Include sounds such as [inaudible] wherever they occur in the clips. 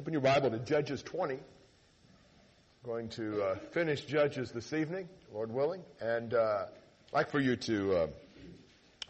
Open your Bible to Judges 20. Going to uh, finish Judges this evening, Lord willing, and uh, I'd like for you to uh,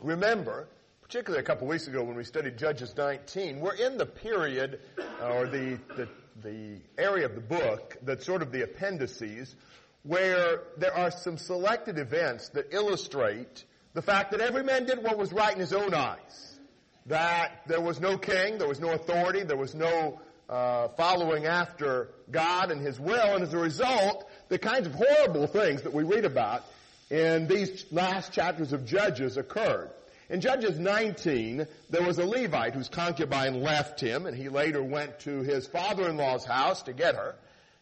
remember, particularly a couple weeks ago when we studied Judges 19, we're in the period uh, or the, the the area of the book that's sort of the appendices where there are some selected events that illustrate the fact that every man did what was right in his own eyes. That there was no king, there was no authority, there was no uh, following after God and His will, and as a result, the kinds of horrible things that we read about in these last chapters of Judges occurred. In Judges 19, there was a Levite whose concubine left him, and he later went to his father-in-law's house to get her.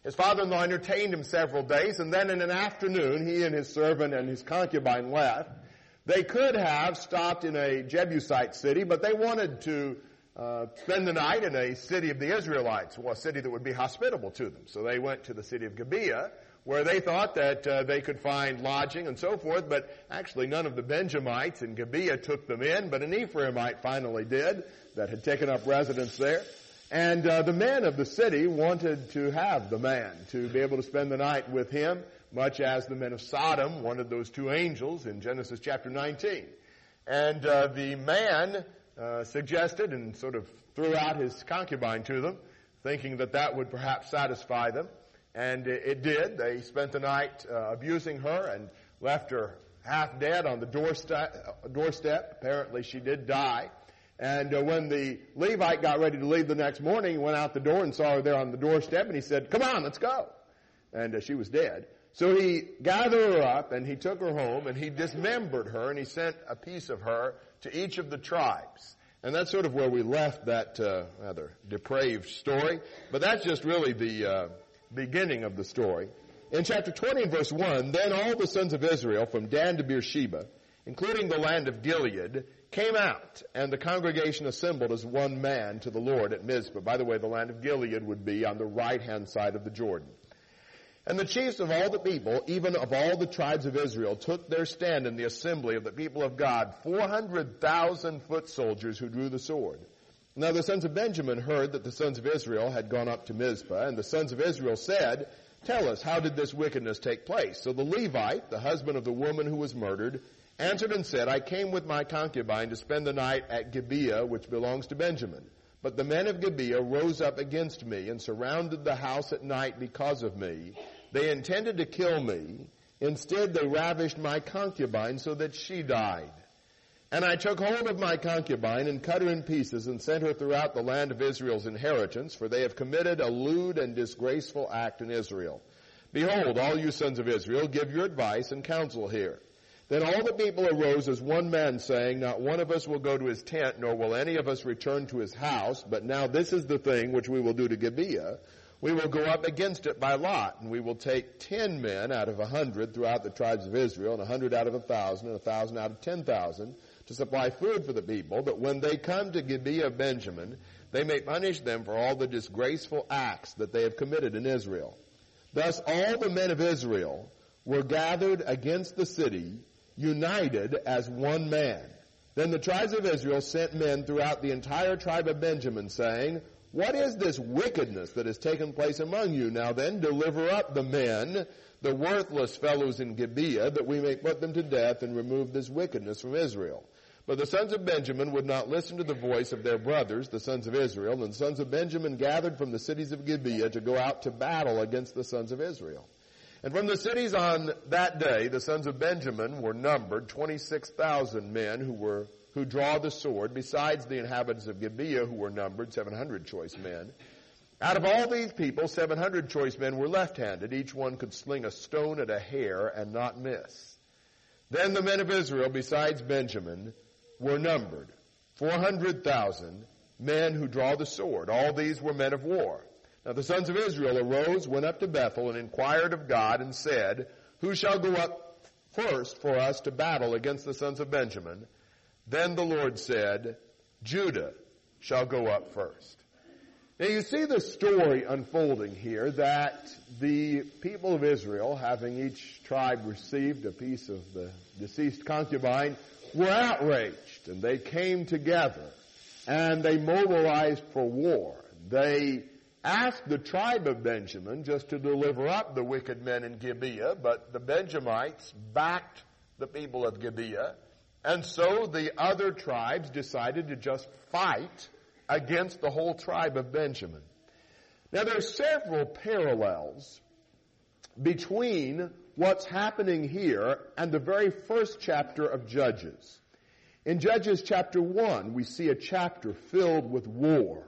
His father-in-law entertained him several days, and then in an afternoon, he and his servant and his concubine left. They could have stopped in a Jebusite city, but they wanted to uh, spend the night in a city of the Israelites, well, a city that would be hospitable to them. So they went to the city of Gibeah, where they thought that uh, they could find lodging and so forth, but actually none of the Benjamites in Gibeah took them in, but an Ephraimite finally did, that had taken up residence there. And uh, the men of the city wanted to have the man, to be able to spend the night with him, much as the men of Sodom wanted those two angels in Genesis chapter 19. And uh, the man uh, suggested and sort of threw out his concubine to them, thinking that that would perhaps satisfy them. And it, it did. They spent the night uh, abusing her and left her half dead on the doorstep. Doorstep. Apparently she did die. And uh, when the Levite got ready to leave the next morning, he went out the door and saw her there on the doorstep and he said, come on, let's go. And uh, she was dead. So he gathered her up and he took her home and he dismembered her and he sent a piece of her to each of the tribes. And that's sort of where we left that uh, rather depraved story. But that's just really the uh, beginning of the story. In chapter 20 verse 1, then all the sons of Israel from Dan to Beersheba, including the land of Gilead, came out, and the congregation assembled as one man to the Lord at Mizpah. By the way, the land of Gilead would be on the right-hand side of the Jordan. And the chiefs of all the people, even of all the tribes of Israel, took their stand in the assembly of the people of God, 400,000 foot soldiers who drew the sword. Now the sons of Benjamin heard that the sons of Israel had gone up to Mizpah, and the sons of Israel said, Tell us, how did this wickedness take place? So the Levite, the husband of the woman who was murdered, answered and said, I came with my concubine to spend the night at Gibeah, which belongs to Benjamin. But the men of Gibeah rose up against me and surrounded the house at night because of me. They intended to kill me. Instead, they ravished my concubine so that she died. And I took hold of my concubine and cut her in pieces and sent her throughout the land of Israel's inheritance, for they have committed a lewd and disgraceful act in Israel. Behold, all you sons of Israel, give your advice and counsel here. Then all the people arose as one man saying, Not one of us will go to his tent, nor will any of us return to his house, but now this is the thing which we will do to Gibeah. We will go up against it by lot, and we will take ten men out of a hundred throughout the tribes of Israel, and a hundred out of a thousand, and a thousand out of ten thousand, to supply food for the people. But when they come to Gibeah of Benjamin, they may punish them for all the disgraceful acts that they have committed in Israel. Thus all the men of Israel were gathered against the city united as one man. Then the tribes of Israel sent men throughout the entire tribe of Benjamin saying, what is this wickedness that has taken place among you? Now then, deliver up the men, the worthless fellows in Gibeah, that we may put them to death and remove this wickedness from Israel. But the sons of Benjamin would not listen to the voice of their brothers, the sons of Israel, and the sons of Benjamin gathered from the cities of Gibeah to go out to battle against the sons of Israel. And from the cities on that day, the sons of Benjamin were numbered 26,000 men who were, who draw the sword, besides the inhabitants of Gibeah who were numbered 700 choice men. Out of all these people, 700 choice men were left-handed. Each one could sling a stone at a hare and not miss. Then the men of Israel, besides Benjamin, were numbered 400,000 men who draw the sword. All these were men of war. Now the sons of Israel arose, went up to Bethel, and inquired of God, and said, Who shall go up first for us to battle against the sons of Benjamin? Then the Lord said, Judah shall go up first. Now you see the story unfolding here that the people of Israel, having each tribe received a piece of the deceased concubine, were outraged and they came together and they mobilized for war. They asked the tribe of Benjamin just to deliver up the wicked men in Gibeah, but the Benjamites backed the people of Gibeah, and so the other tribes decided to just fight against the whole tribe of Benjamin. Now there are several parallels between what's happening here and the very first chapter of Judges. In Judges chapter 1, we see a chapter filled with war.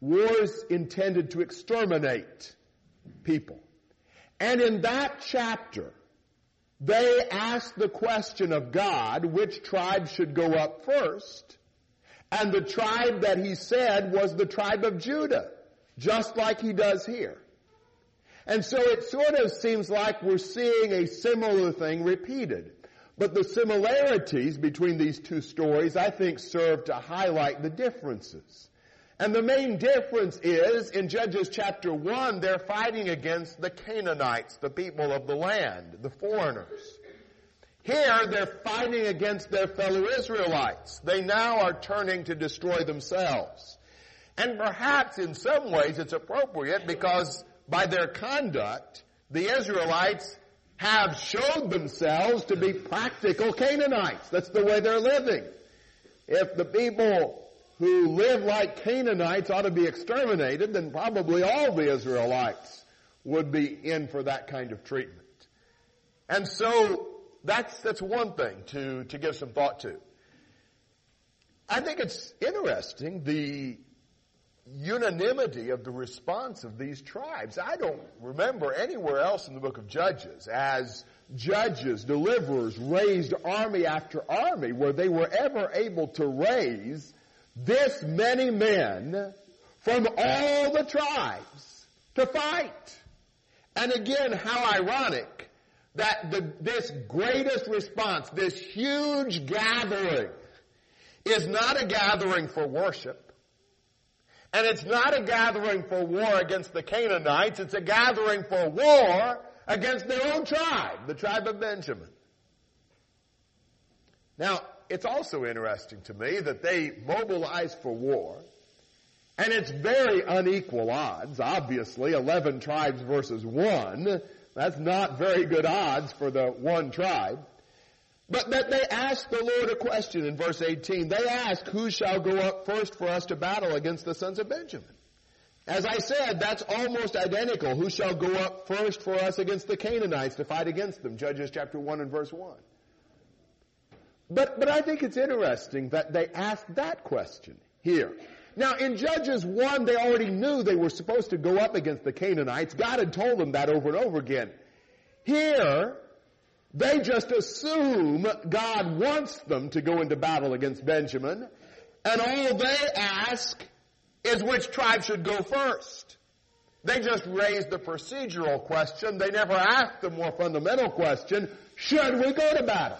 Wars intended to exterminate people. And in that chapter, they asked the question of God, which tribe should go up first? And the tribe that he said was the tribe of Judah, just like he does here. And so it sort of seems like we're seeing a similar thing repeated. But the similarities between these two stories, I think, serve to highlight the differences. And the main difference is, in Judges chapter 1, they're fighting against the Canaanites, the people of the land, the foreigners. Here, they're fighting against their fellow Israelites. They now are turning to destroy themselves. And perhaps in some ways it's appropriate because by their conduct, the Israelites have showed themselves to be practical Canaanites. That's the way they're living. If the people who live like Canaanites ought to be exterminated, then probably all the Israelites would be in for that kind of treatment. And so that's, that's one thing to, to give some thought to. I think it's interesting the unanimity of the response of these tribes. I don't remember anywhere else in the book of Judges as judges, deliverers raised army after army where they were ever able to raise this many men from all the tribes to fight. And again, how ironic that the, this greatest response, this huge gathering, is not a gathering for worship. And it's not a gathering for war against the Canaanites, it's a gathering for war against their own tribe, the tribe of Benjamin. Now, it's also interesting to me that they mobilize for war, and it's very unequal odds, obviously, 11 tribes versus one. That's not very good odds for the one tribe. But that they ask the Lord a question in verse 18. They ask, who shall go up first for us to battle against the sons of Benjamin? As I said, that's almost identical. Who shall go up first for us against the Canaanites to fight against them? Judges chapter 1 and verse 1. But, but I think it's interesting that they asked that question here. Now in Judges 1, they already knew they were supposed to go up against the Canaanites. God had told them that over and over again. Here, they just assume God wants them to go into battle against Benjamin, and all they ask is which tribe should go first. They just raise the procedural question. They never ask the more fundamental question, should we go to battle?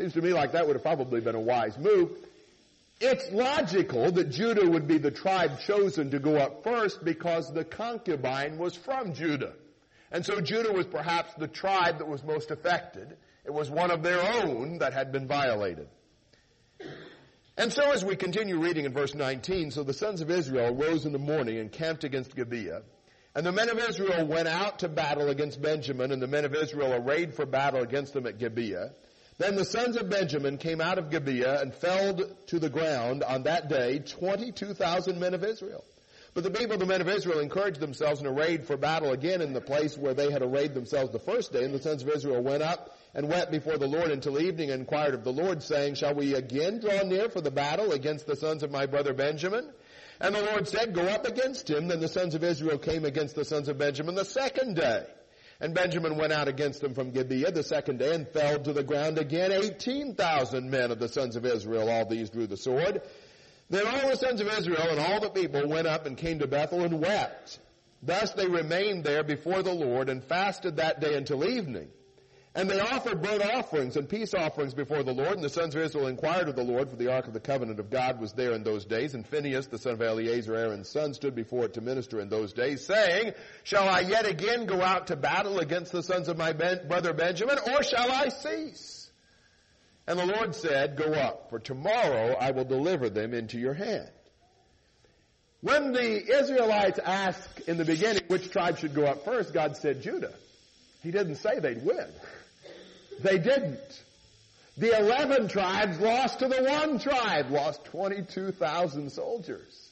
Seems to me like that would have probably been a wise move. It's logical that Judah would be the tribe chosen to go up first because the concubine was from Judah. And so Judah was perhaps the tribe that was most affected. It was one of their own that had been violated. And so as we continue reading in verse 19, so the sons of Israel rose in the morning and camped against Gibeah. And the men of Israel went out to battle against Benjamin, and the men of Israel arrayed for battle against them at Gibeah. Then the sons of Benjamin came out of Gibeah and felled to the ground on that day 22,000 men of Israel. But the people, of the men of Israel, encouraged themselves and arrayed for battle again in the place where they had arrayed themselves the first day. And the sons of Israel went up and wept before the Lord until evening and inquired of the Lord, saying, Shall we again draw near for the battle against the sons of my brother Benjamin? And the Lord said, Go up against him. Then the sons of Israel came against the sons of Benjamin the second day. And Benjamin went out against them from Gibeah the second day and fell to the ground again. Eighteen thousand men of the sons of Israel, all these drew the sword. Then all the sons of Israel and all the people went up and came to Bethel and wept. Thus they remained there before the Lord and fasted that day until evening. And they offered burnt offerings and peace offerings before the Lord. And the sons of Israel inquired of the Lord, for the ark of the covenant of God was there in those days. And Phinehas, the son of Eleazar, Aaron's son, stood before it to minister in those days, saying, Shall I yet again go out to battle against the sons of my ben- brother Benjamin, or shall I cease? And the Lord said, Go up, for tomorrow I will deliver them into your hand. When the Israelites asked in the beginning which tribe should go up first, God said Judah. He didn't say they'd win. [laughs] They didn't. The 11 tribes lost to the one tribe, lost 22,000 soldiers.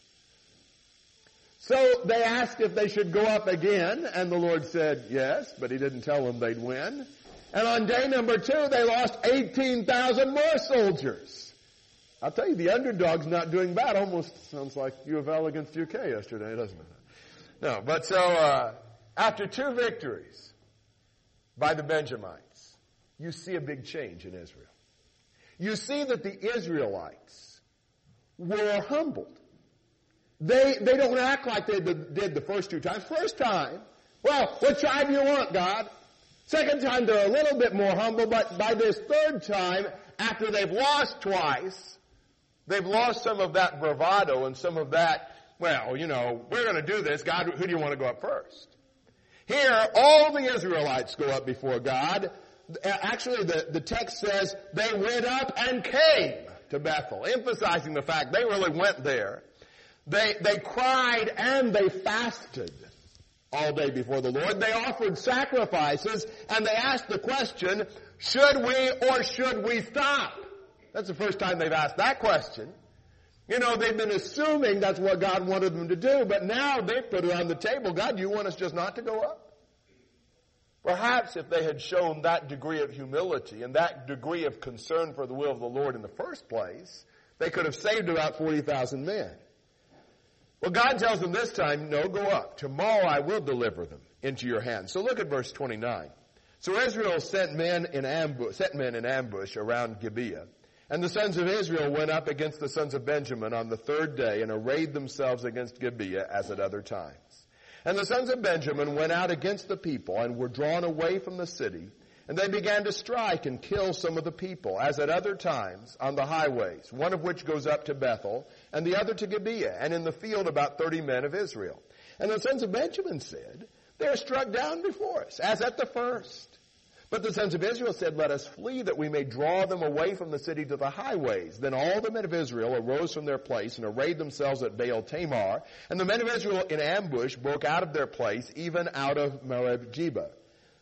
So they asked if they should go up again, and the Lord said yes, but he didn't tell them they'd win. And on day number two, they lost 18,000 more soldiers. I'll tell you, the underdog's not doing bad. Almost sounds like U of L against UK yesterday, doesn't it? No, but so uh, after two victories by the Benjamites, you see a big change in Israel. You see that the Israelites were humbled. They they don't act like they did the first two times. First time, well, what tribe do you want, God? Second time, they're a little bit more humble, but by this third time, after they've lost twice, They've lost some of that bravado and some of that, well, you know, we're going to do this. God, who do you want to go up first? Here, all the Israelites go up before God. Uh, actually, the, the text says they went up and came to Bethel, emphasizing the fact they really went there. They, they cried and they fasted all day before the Lord. They offered sacrifices and they asked the question, should we or should we stop? That's the first time they've asked that question. You know, they've been assuming that's what God wanted them to do, but now they've put it on the table. God, you want us just not to go up? Perhaps if they had shown that degree of humility and that degree of concern for the will of the Lord in the first place, they could have saved about 40,000 men. Well, God tells them this time, no, go up. Tomorrow I will deliver them into your hands. So look at verse 29. So Israel sent men in ambush, set men in ambush around Gibeah. And the sons of Israel went up against the sons of Benjamin on the third day and arrayed themselves against Gibeah as at other times. And the sons of Benjamin went out against the people and were drawn away from the city. And they began to strike and kill some of the people, as at other times, on the highways, one of which goes up to Bethel, and the other to Gibeah, and in the field about thirty men of Israel. And the sons of Benjamin said, They are struck down before us, as at the first. But the sons of Israel said, Let us flee that we may draw them away from the city to the highways. Then all the men of Israel arose from their place and arrayed themselves at Baal Tamar. And the men of Israel in ambush broke out of their place, even out of Maareh-geba.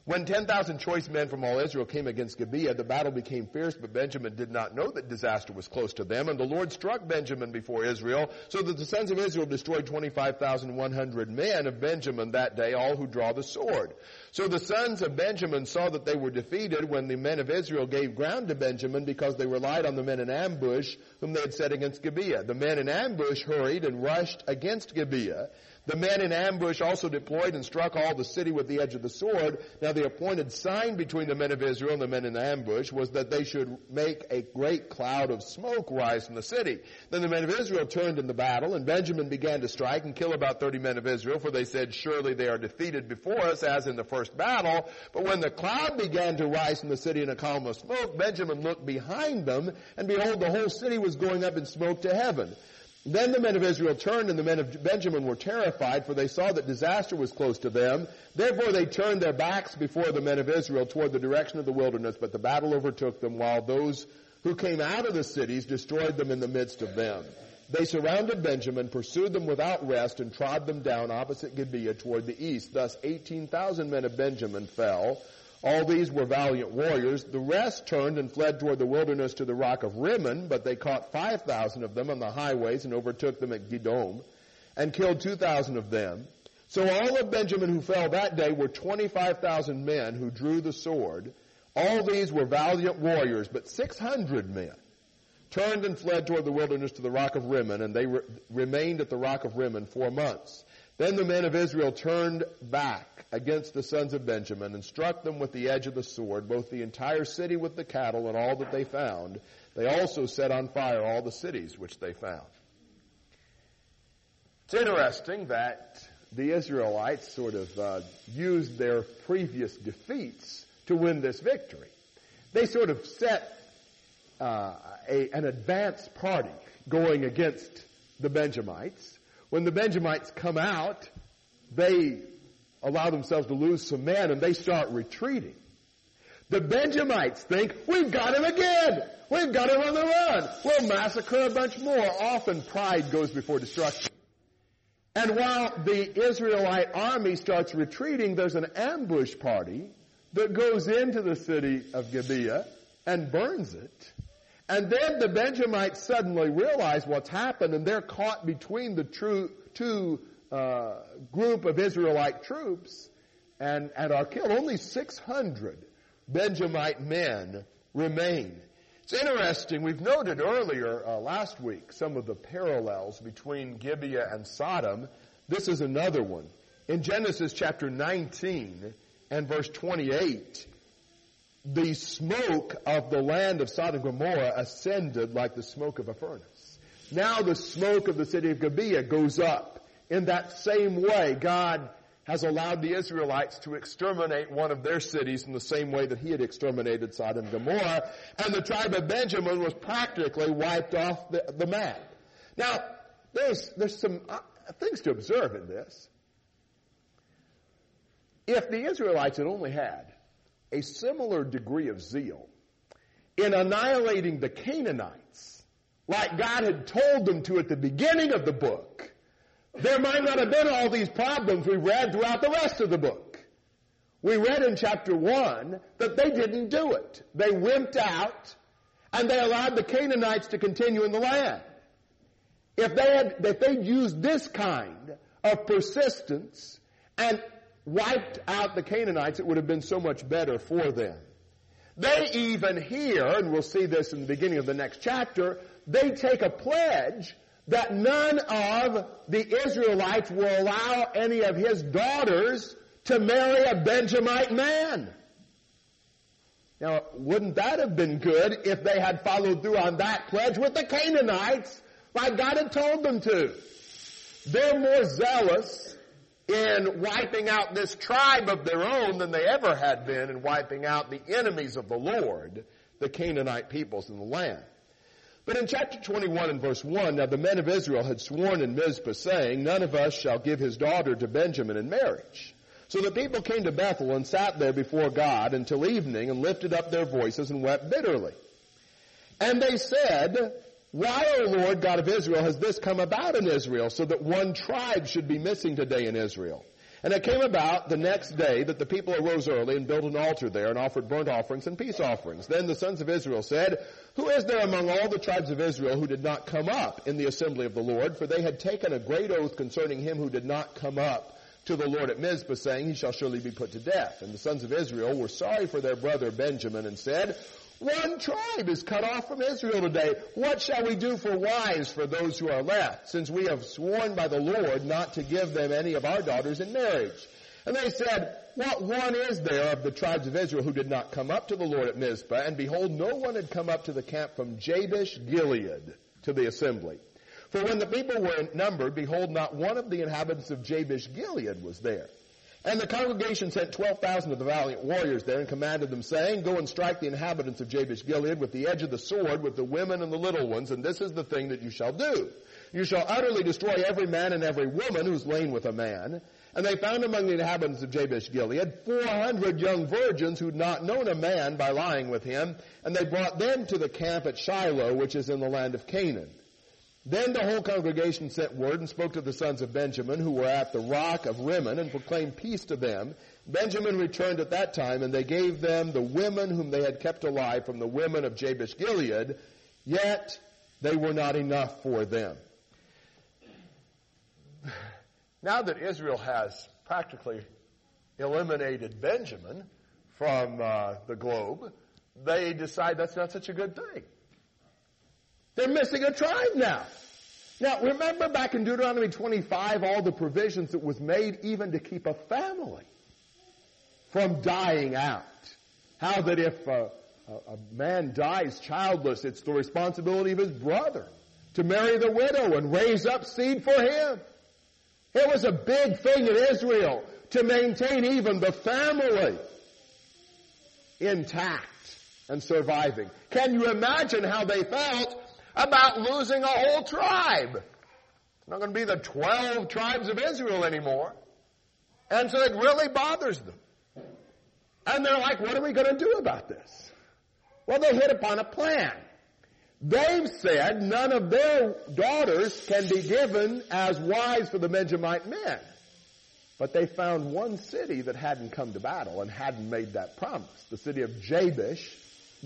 When 10,000 choice men from all Israel came against Gibeah, the battle became fierce, but Benjamin did not know that disaster was close to them. And the Lord struck Benjamin before Israel, so that the sons of Israel destroyed 25,100 men of Benjamin that day, all who draw the sword. So the sons of Benjamin saw that they were defeated when the men of Israel gave ground to Benjamin because they relied on the men in ambush whom they had set against Gibeah. The men in ambush hurried and rushed against Gibeah. The men in ambush also deployed and struck all the city with the edge of the sword. Now the appointed sign between the men of Israel and the men in the ambush was that they should make a great cloud of smoke rise from the city. Then the men of Israel turned in the battle, and Benjamin began to strike and kill about thirty men of Israel, for they said, Surely they are defeated before us, as in the first battle. But when the cloud began to rise from the city in a column of smoke, Benjamin looked behind them, and behold, the whole city was going up in smoke to heaven. Then the men of Israel turned and the men of Benjamin were terrified for they saw that disaster was close to them. Therefore they turned their backs before the men of Israel toward the direction of the wilderness, but the battle overtook them while those who came out of the cities destroyed them in the midst of them. They surrounded Benjamin, pursued them without rest, and trod them down opposite Gibeah toward the east. Thus 18,000 men of Benjamin fell, all these were valiant warriors. The rest turned and fled toward the wilderness to the rock of Rimmon, but they caught 5,000 of them on the highways and overtook them at Gidom and killed 2,000 of them. So all of Benjamin who fell that day were 25,000 men who drew the sword. All these were valiant warriors, but 600 men turned and fled toward the wilderness to the rock of Rimmon, and they re- remained at the rock of Rimmon four months. Then the men of Israel turned back against the sons of Benjamin and struck them with the edge of the sword, both the entire city with the cattle and all that they found. They also set on fire all the cities which they found. It's interesting that the Israelites sort of uh, used their previous defeats to win this victory. They sort of set uh, a, an advance party going against the Benjamites when the Benjamites come out, they allow themselves to lose some men and they start retreating. The Benjamites think, we've got him again! We've got him on the run! We'll massacre a bunch more. Often pride goes before destruction. And while the Israelite army starts retreating, there's an ambush party that goes into the city of Gibeah and burns it. And then the Benjamites suddenly realize what's happened and they're caught between the true, two uh, group of Israelite troops and, and are killed. Only 600 Benjamite men remain. It's interesting. We've noted earlier uh, last week some of the parallels between Gibeah and Sodom. This is another one. In Genesis chapter 19 and verse 28, the smoke of the land of Sodom and Gomorrah ascended like the smoke of a furnace. Now the smoke of the city of Gibeah goes up. In that same way, God has allowed the Israelites to exterminate one of their cities in the same way that he had exterminated Sodom and Gomorrah, and the tribe of Benjamin was practically wiped off the, the map. Now, there's, there's some uh, things to observe in this. If the Israelites had only had a similar degree of zeal in annihilating the Canaanites, like God had told them to at the beginning of the book, there might not have been all these problems we read throughout the rest of the book. We read in chapter 1 that they didn't do it. They wimped out and they allowed the Canaanites to continue in the land. If they had, if they'd used this kind of persistence and wiped out the Canaanites, it would have been so much better for them. They even here, and we'll see this in the beginning of the next chapter, they take a pledge that none of the Israelites will allow any of his daughters to marry a Benjamite man. Now, wouldn't that have been good if they had followed through on that pledge with the Canaanites like God had told them to? They're more zealous in wiping out this tribe of their own than they ever had been in wiping out the enemies of the Lord, the Canaanite peoples in the land. But in chapter 21 and verse 1, now the men of Israel had sworn in Mizpah saying, none of us shall give his daughter to Benjamin in marriage. So the people came to Bethel and sat there before God until evening and lifted up their voices and wept bitterly. And they said, why, O Lord God of Israel, has this come about in Israel so that one tribe should be missing today in Israel? And it came about the next day that the people arose early and built an altar there and offered burnt offerings and peace offerings. Then the sons of Israel said, Who is there among all the tribes of Israel who did not come up in the assembly of the Lord? For they had taken a great oath concerning him who did not come up to the Lord at Mizpah, saying, He shall surely be put to death. And the sons of Israel were sorry for their brother Benjamin and said, one tribe is cut off from Israel today. What shall we do for wives for those who are left, since we have sworn by the Lord not to give them any of our daughters in marriage? And they said, What one is there of the tribes of Israel who did not come up to the Lord at Mizpah? And behold, no one had come up to the camp from Jabesh Gilead to the assembly. For when the people were numbered, behold, not one of the inhabitants of Jabesh Gilead was there. And the congregation sent 12,000 of the valiant warriors there and commanded them, saying, Go and strike the inhabitants of Jabesh Gilead with the edge of the sword, with the women and the little ones, and this is the thing that you shall do. You shall utterly destroy every man and every woman who's lain with a man. And they found among the inhabitants of Jabesh Gilead 400 young virgins who'd not known a man by lying with him, and they brought them to the camp at Shiloh, which is in the land of Canaan. Then the whole congregation sent word and spoke to the sons of Benjamin who were at the rock of Rimmon and proclaimed peace to them. Benjamin returned at that time and they gave them the women whom they had kept alive from the women of Jabesh Gilead, yet they were not enough for them. [sighs] Now that Israel has practically eliminated Benjamin from uh, the globe, they decide that's not such a good thing. They're missing a tribe now. Now, remember back in Deuteronomy 25, all the provisions that was made even to keep a family from dying out. How that if a, a, a man dies childless, it's the responsibility of his brother to marry the widow and raise up seed for him. It was a big thing in Israel to maintain even the family intact and surviving. Can you imagine how they felt about losing a whole tribe. It's not going to be the 12 tribes of Israel anymore. And so it really bothers them. And they're like, what are we going to do about this? Well, they hit upon a plan. They've said none of their daughters can be given as wives for the Benjamite men. But they found one city that hadn't come to battle and hadn't made that promise. The city of Jabesh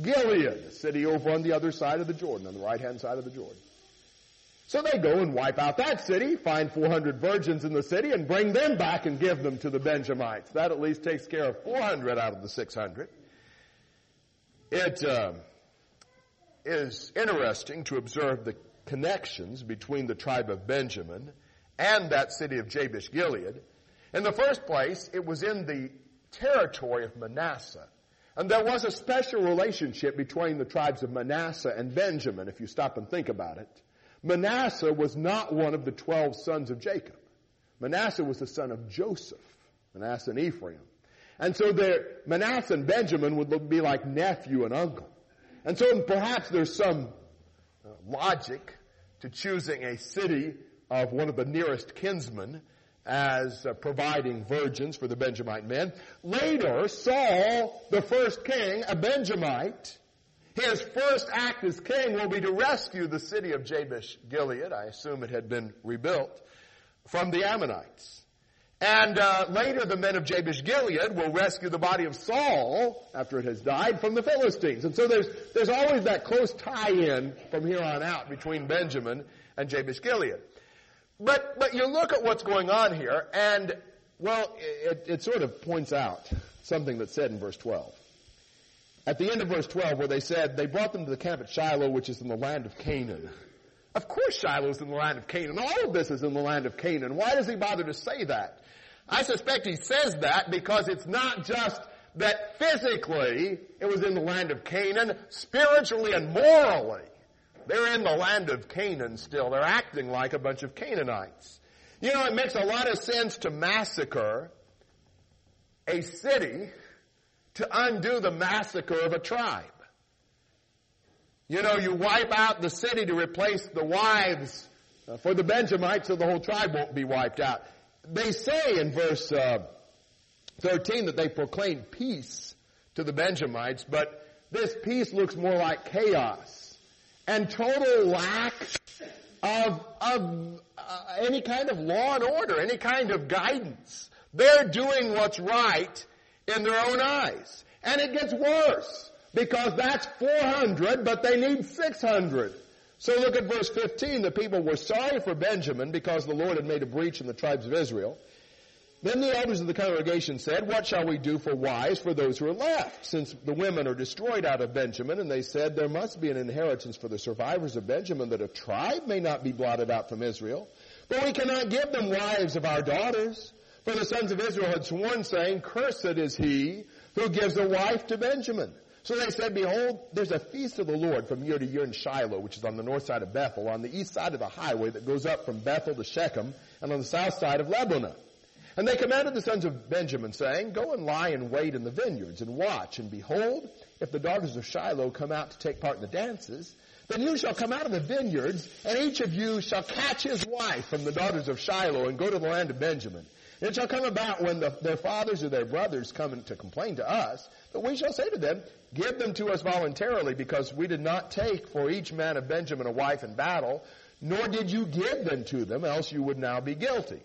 Gilead, a city over on the other side of the Jordan, on the right hand side of the Jordan. So they go and wipe out that city, find 400 virgins in the city, and bring them back and give them to the Benjamites. That at least takes care of 400 out of the 600. It uh, is interesting to observe the connections between the tribe of Benjamin and that city of Jabesh Gilead. In the first place, it was in the territory of Manasseh. And there was a special relationship between the tribes of Manasseh and Benjamin, if you stop and think about it. Manasseh was not one of the twelve sons of Jacob. Manasseh was the son of Joseph, Manasseh and Ephraim. And so there, Manasseh and Benjamin would be like nephew and uncle. And so perhaps there's some uh, logic to choosing a city of one of the nearest kinsmen as uh, providing virgins for the Benjamite men. Later, Saul, the first king, a Benjamite, his first act as king will be to rescue the city of Jabesh Gilead. I assume it had been rebuilt from the Ammonites. And uh, later, the men of Jabesh Gilead will rescue the body of Saul after it has died from the Philistines. And so there's there's always that close tie-in from here on out between Benjamin and Jabesh Gilead. But but you look at what's going on here, and well, it, it sort of points out something that's said in verse 12. At the end of verse 12, where they said they brought them to the camp at Shiloh, which is in the land of Canaan. Of course Shiloh is in the land of Canaan. All of this is in the land of Canaan. Why does he bother to say that? I suspect he says that because it's not just that physically it was in the land of Canaan, spiritually and morally. They're in the land of Canaan still. They're acting like a bunch of Canaanites. You know, it makes a lot of sense to massacre a city to undo the massacre of a tribe. You know, you wipe out the city to replace the wives uh, for the Benjamites so the whole tribe won't be wiped out they say in verse uh, 13 that they proclaim peace to the Benjamites, but this peace looks more like chaos and total lack of, of uh, any kind of law and order, any kind of guidance. They're doing what's right in their own eyes. And it gets worse because that's 400, but they need 600. So look at verse 15. The people were sorry for Benjamin because the Lord had made a breach in the tribes of Israel. Then the elders of the congregation said, What shall we do for wives for those who are left, since the women are destroyed out of Benjamin? And they said, There must be an inheritance for the survivors of Benjamin, that a tribe may not be blotted out from Israel. But we cannot give them wives of our daughters. For the sons of Israel had sworn, saying, Cursed is he who gives a wife to Benjamin. So they said, Behold, there's a feast of the Lord from year to year in Shiloh, which is on the north side of Bethel, on the east side of the highway that goes up from Bethel to Shechem, and on the south side of Lebonah. And they commanded the sons of Benjamin, saying, Go and lie and wait in the vineyards, and watch, and behold, if the daughters of Shiloh come out to take part in the dances, then you shall come out of the vineyards, and each of you shall catch his wife from the daughters of Shiloh, and go to the land of Benjamin. It shall come about when the, their fathers or their brothers come to complain to us, that we shall say to them, Give them to us voluntarily, because we did not take for each man of Benjamin a wife in battle, nor did you give them to them, else you would now be guilty.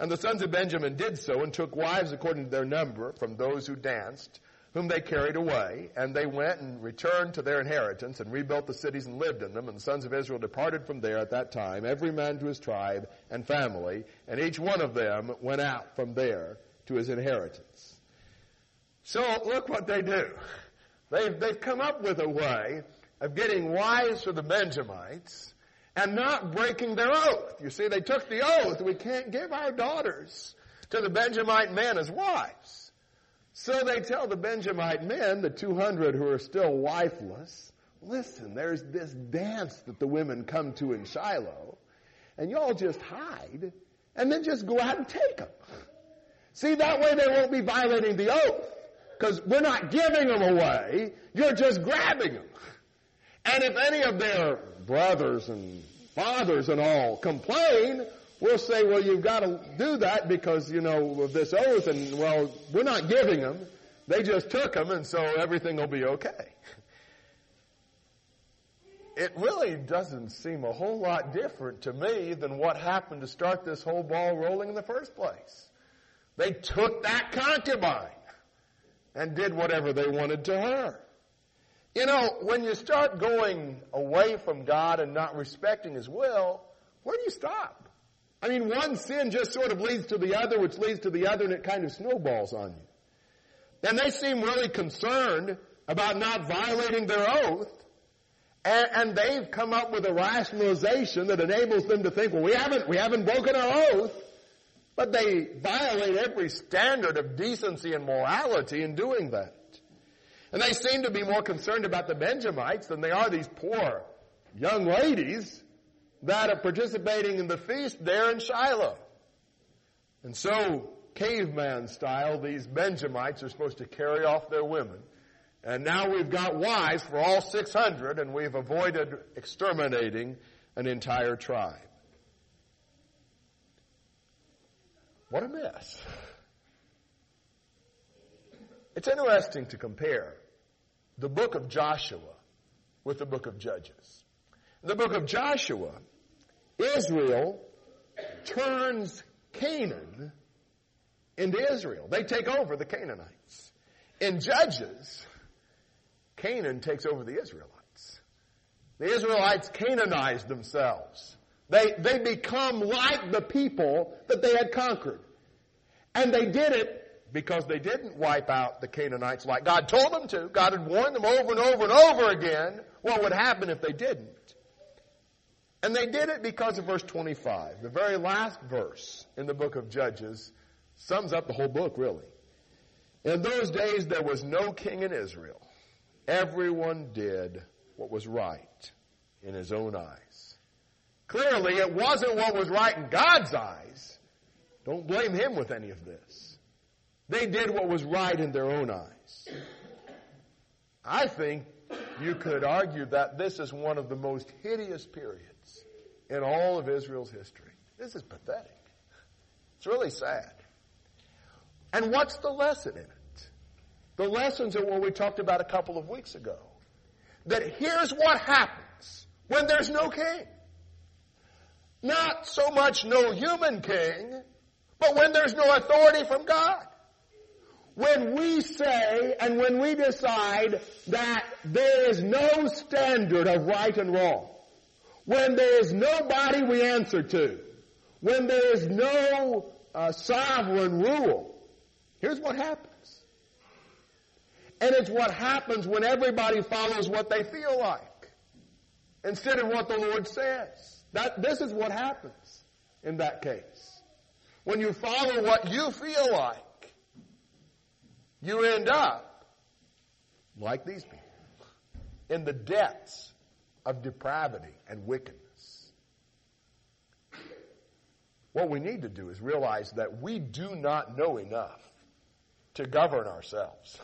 And the sons of Benjamin did so, and took wives according to their number from those who danced, whom they carried away, and they went and returned to their inheritance, and rebuilt the cities and lived in them. And the sons of Israel departed from there at that time, every man to his tribe and family, and each one of them went out from there to his inheritance. So look what they do. They've, they've come up with a way of getting wives for the Benjamites and not breaking their oath. You see, they took the oath, we can't give our daughters to the Benjamite men as wives. So they tell the Benjamite men, the 200 who are still wifeless, listen, there's this dance that the women come to in Shiloh, and y'all just hide, and then just go out and take them. See, that way they won't be violating the oath. Because we're not giving them away, you're just grabbing them. And if any of their brothers and fathers and all complain, we'll say, well, you've got to do that because, you know, of this oath, and, well, we're not giving them. They just took them, and so everything will be okay. it really doesn't seem a whole lot different to me than what happened to start this whole ball rolling in the first place. They took that concubine and did whatever they wanted to her. You know, when you start going away from God and not respecting His will, where do you stop? I mean, one sin just sort of leads to the other, which leads to the other, and it kind of snowballs on you. And they seem really concerned about not violating their oath, and, and they've come up with a rationalization that enables them to think, well, we haven't, we haven't broken our oath, but they violate every standard of decency and morality in doing that. And they seem to be more concerned about the Benjamites than they are these poor young ladies that are participating in the feast there in Shiloh. And so, caveman style, these Benjamites are supposed to carry off their women. And now we've got wives for all 600 and we've avoided exterminating an entire tribe. What a mess. It's interesting to compare the book of Joshua with the book of Judges. In the book of Joshua, Israel turns Canaan into Israel. They take over the Canaanites. In Judges, Canaan takes over the Israelites. The Israelites Canaanize themselves. They, they become like the people that they had conquered. And they did it because they didn't wipe out the Canaanites like God told them to. God had warned them over and over and over again what would happen if they didn't. And they did it because of verse 25. The very last verse in the book of Judges sums up the whole book, really. In those days, there was no king in Israel. Everyone did what was right in his own eyes. Clearly, it wasn't what was right in God's eyes. Don't blame him with any of this. They did what was right in their own eyes. I think you could argue that this is one of the most hideous periods in all of Israel's history. This is pathetic. It's really sad. And what's the lesson in it? The lessons are what we talked about a couple of weeks ago. That here's what happens when there's no king. Not so much no human king, but when there's no authority from God when we say and when we decide that there is no standard of right and wrong, when there is nobody we answer to, when there is no uh, sovereign rule, here's what happens. And it's what happens when everybody follows what they feel like instead of what the Lord says. That, this is what happens in that case. When you follow what you feel like, you end up like these people in the depths of depravity and wickedness. What we need to do is realize that we do not know enough to govern ourselves.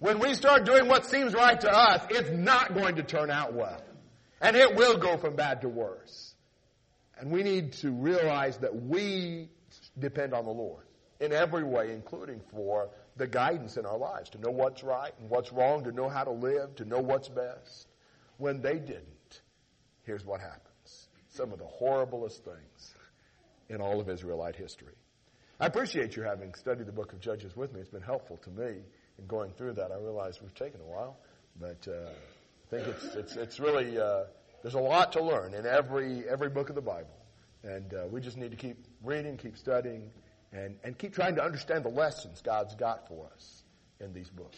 When we start doing what seems right to us, it's not going to turn out well. And it will go from bad to worse. And we need to realize that we depend on the Lord in every way, including for the guidance in our lives, to know what's right and what's wrong, to know how to live, to know what's best. When they didn't, here's what happens. Some of the horriblest things in all of Israelite history. I appreciate you having studied the book of Judges with me. It's been helpful to me in going through that. I realize we've taken a while, but uh, I think it's it's it's really uh, there's a lot to learn in every every book of the Bible, and uh, we just need to keep reading, keep studying, and, and keep trying to understand the lessons God's got for us in these books.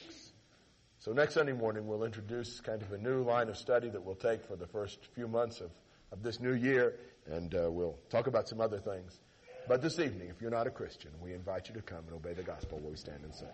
So next Sunday morning, we'll introduce kind of a new line of study that we'll take for the first few months of, of this new year, and uh, we'll talk about some other things. But this evening, if you're not a Christian, we invite you to come and obey the gospel where we stand and sing.